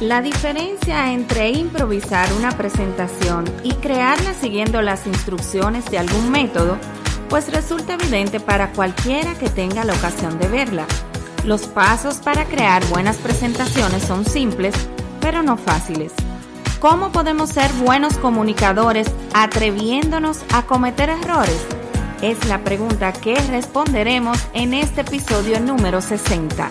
La diferencia entre improvisar una presentación y crearla siguiendo las instrucciones de algún método, pues resulta evidente para cualquiera que tenga la ocasión de verla. Los pasos para crear buenas presentaciones son simples, pero no fáciles. ¿Cómo podemos ser buenos comunicadores atreviéndonos a cometer errores? Es la pregunta que responderemos en este episodio número 60.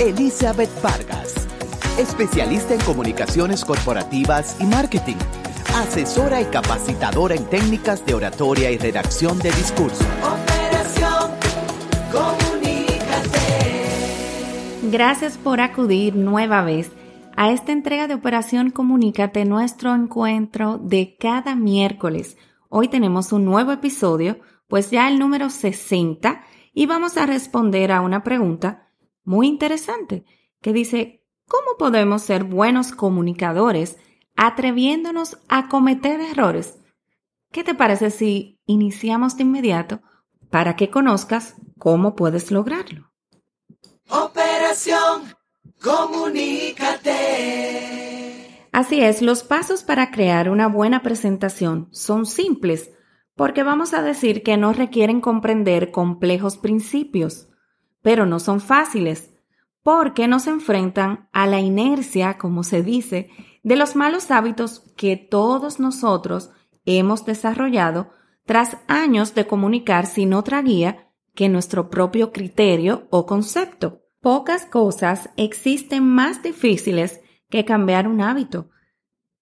Elizabeth Vargas, especialista en comunicaciones corporativas y marketing, asesora y capacitadora en técnicas de oratoria y redacción de discurso. Operación Comunícate. Gracias por acudir nueva vez a esta entrega de Operación Comunícate, nuestro encuentro de cada miércoles. Hoy tenemos un nuevo episodio, pues ya el número 60, y vamos a responder a una pregunta muy interesante que dice, ¿cómo podemos ser buenos comunicadores atreviéndonos a cometer errores? ¿Qué te parece si iniciamos de inmediato para que conozcas cómo puedes lograrlo? Operación Comunícate. Así es, los pasos para crear una buena presentación son simples porque vamos a decir que no requieren comprender complejos principios pero no son fáciles, porque nos enfrentan a la inercia, como se dice, de los malos hábitos que todos nosotros hemos desarrollado tras años de comunicar sin otra guía que nuestro propio criterio o concepto. Pocas cosas existen más difíciles que cambiar un hábito,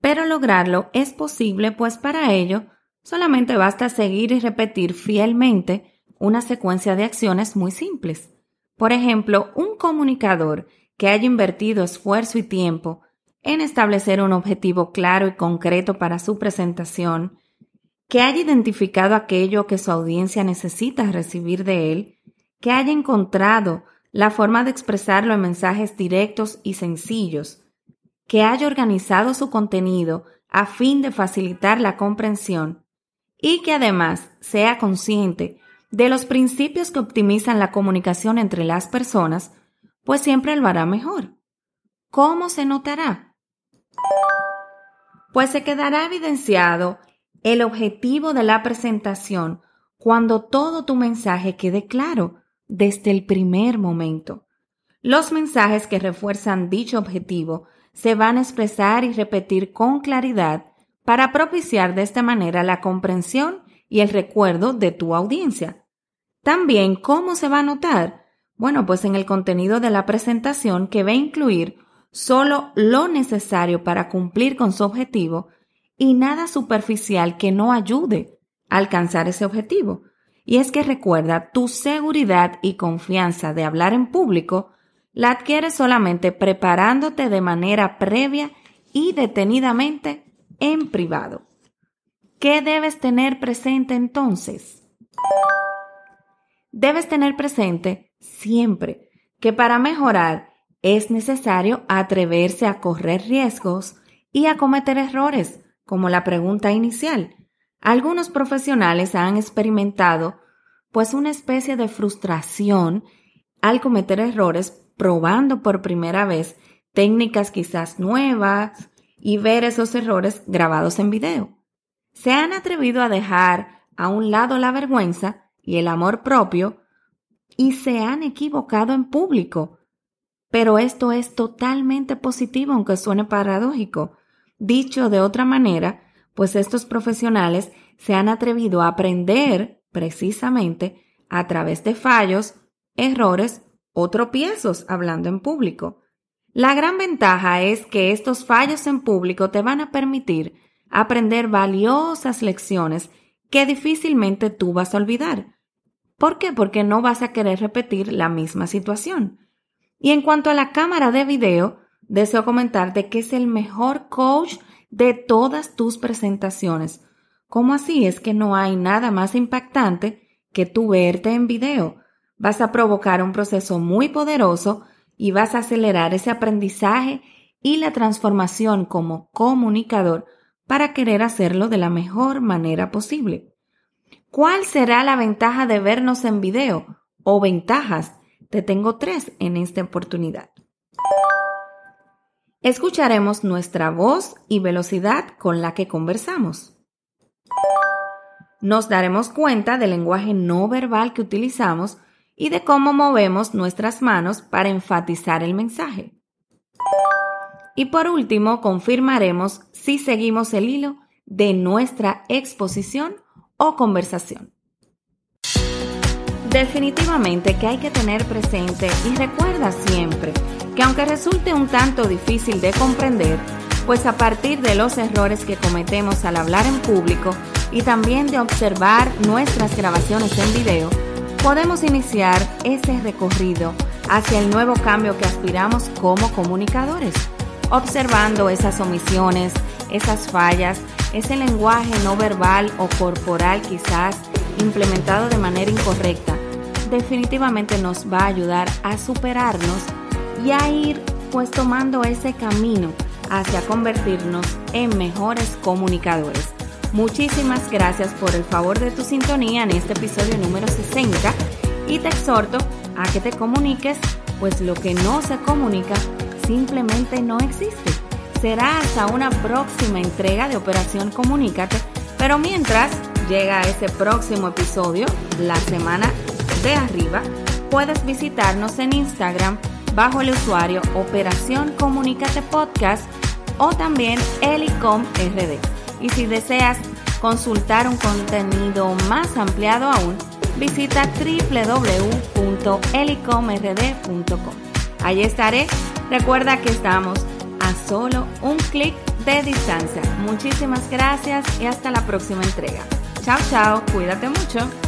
pero lograrlo es posible pues para ello solamente basta seguir y repetir fielmente una secuencia de acciones muy simples. Por ejemplo, un comunicador que haya invertido esfuerzo y tiempo en establecer un objetivo claro y concreto para su presentación, que haya identificado aquello que su audiencia necesita recibir de él, que haya encontrado la forma de expresarlo en mensajes directos y sencillos, que haya organizado su contenido a fin de facilitar la comprensión y que además sea consciente de los principios que optimizan la comunicación entre las personas, pues siempre lo hará mejor. ¿Cómo se notará? Pues se quedará evidenciado el objetivo de la presentación cuando todo tu mensaje quede claro desde el primer momento. Los mensajes que refuerzan dicho objetivo se van a expresar y repetir con claridad para propiciar de esta manera la comprensión y el recuerdo de tu audiencia. También, ¿cómo se va a notar? Bueno, pues en el contenido de la presentación que va a incluir solo lo necesario para cumplir con su objetivo y nada superficial que no ayude a alcanzar ese objetivo. Y es que recuerda, tu seguridad y confianza de hablar en público la adquieres solamente preparándote de manera previa y detenidamente en privado. ¿Qué debes tener presente entonces? Debes tener presente siempre que para mejorar es necesario atreverse a correr riesgos y a cometer errores, como la pregunta inicial. Algunos profesionales han experimentado pues una especie de frustración al cometer errores probando por primera vez técnicas quizás nuevas y ver esos errores grabados en video. Se han atrevido a dejar a un lado la vergüenza y el amor propio y se han equivocado en público. Pero esto es totalmente positivo, aunque suene paradójico. Dicho de otra manera, pues estos profesionales se han atrevido a aprender precisamente a través de fallos, errores o tropiezos hablando en público. La gran ventaja es que estos fallos en público te van a permitir aprender valiosas lecciones que difícilmente tú vas a olvidar. ¿Por qué? Porque no vas a querer repetir la misma situación. Y en cuanto a la cámara de video, deseo comentarte que es el mejor coach de todas tus presentaciones. ¿Cómo así? Es que no hay nada más impactante que tú verte en video. Vas a provocar un proceso muy poderoso y vas a acelerar ese aprendizaje y la transformación como comunicador para querer hacerlo de la mejor manera posible. ¿Cuál será la ventaja de vernos en video? O ventajas. Te tengo tres en esta oportunidad. Escucharemos nuestra voz y velocidad con la que conversamos. Nos daremos cuenta del lenguaje no verbal que utilizamos y de cómo movemos nuestras manos para enfatizar el mensaje. Y por último, confirmaremos si seguimos el hilo de nuestra exposición o conversación. Definitivamente que hay que tener presente y recuerda siempre que aunque resulte un tanto difícil de comprender, pues a partir de los errores que cometemos al hablar en público y también de observar nuestras grabaciones en video, podemos iniciar ese recorrido hacia el nuevo cambio que aspiramos como comunicadores observando esas omisiones, esas fallas, ese lenguaje no verbal o corporal quizás implementado de manera incorrecta, definitivamente nos va a ayudar a superarnos y a ir pues tomando ese camino hacia convertirnos en mejores comunicadores. Muchísimas gracias por el favor de tu sintonía en este episodio número 60 y te exhorto a que te comuniques, pues lo que no se comunica simplemente no existe. Será hasta una próxima entrega de Operación Comunícate, pero mientras llega ese próximo episodio, la semana de arriba, puedes visitarnos en Instagram bajo el usuario Operación Comunícate Podcast o también Elicom RD. Y si deseas consultar un contenido más ampliado aún, visita www.elicomrd.com. Allí estaré Recuerda que estamos a solo un clic de distancia. Muchísimas gracias y hasta la próxima entrega. Chao, chao, cuídate mucho.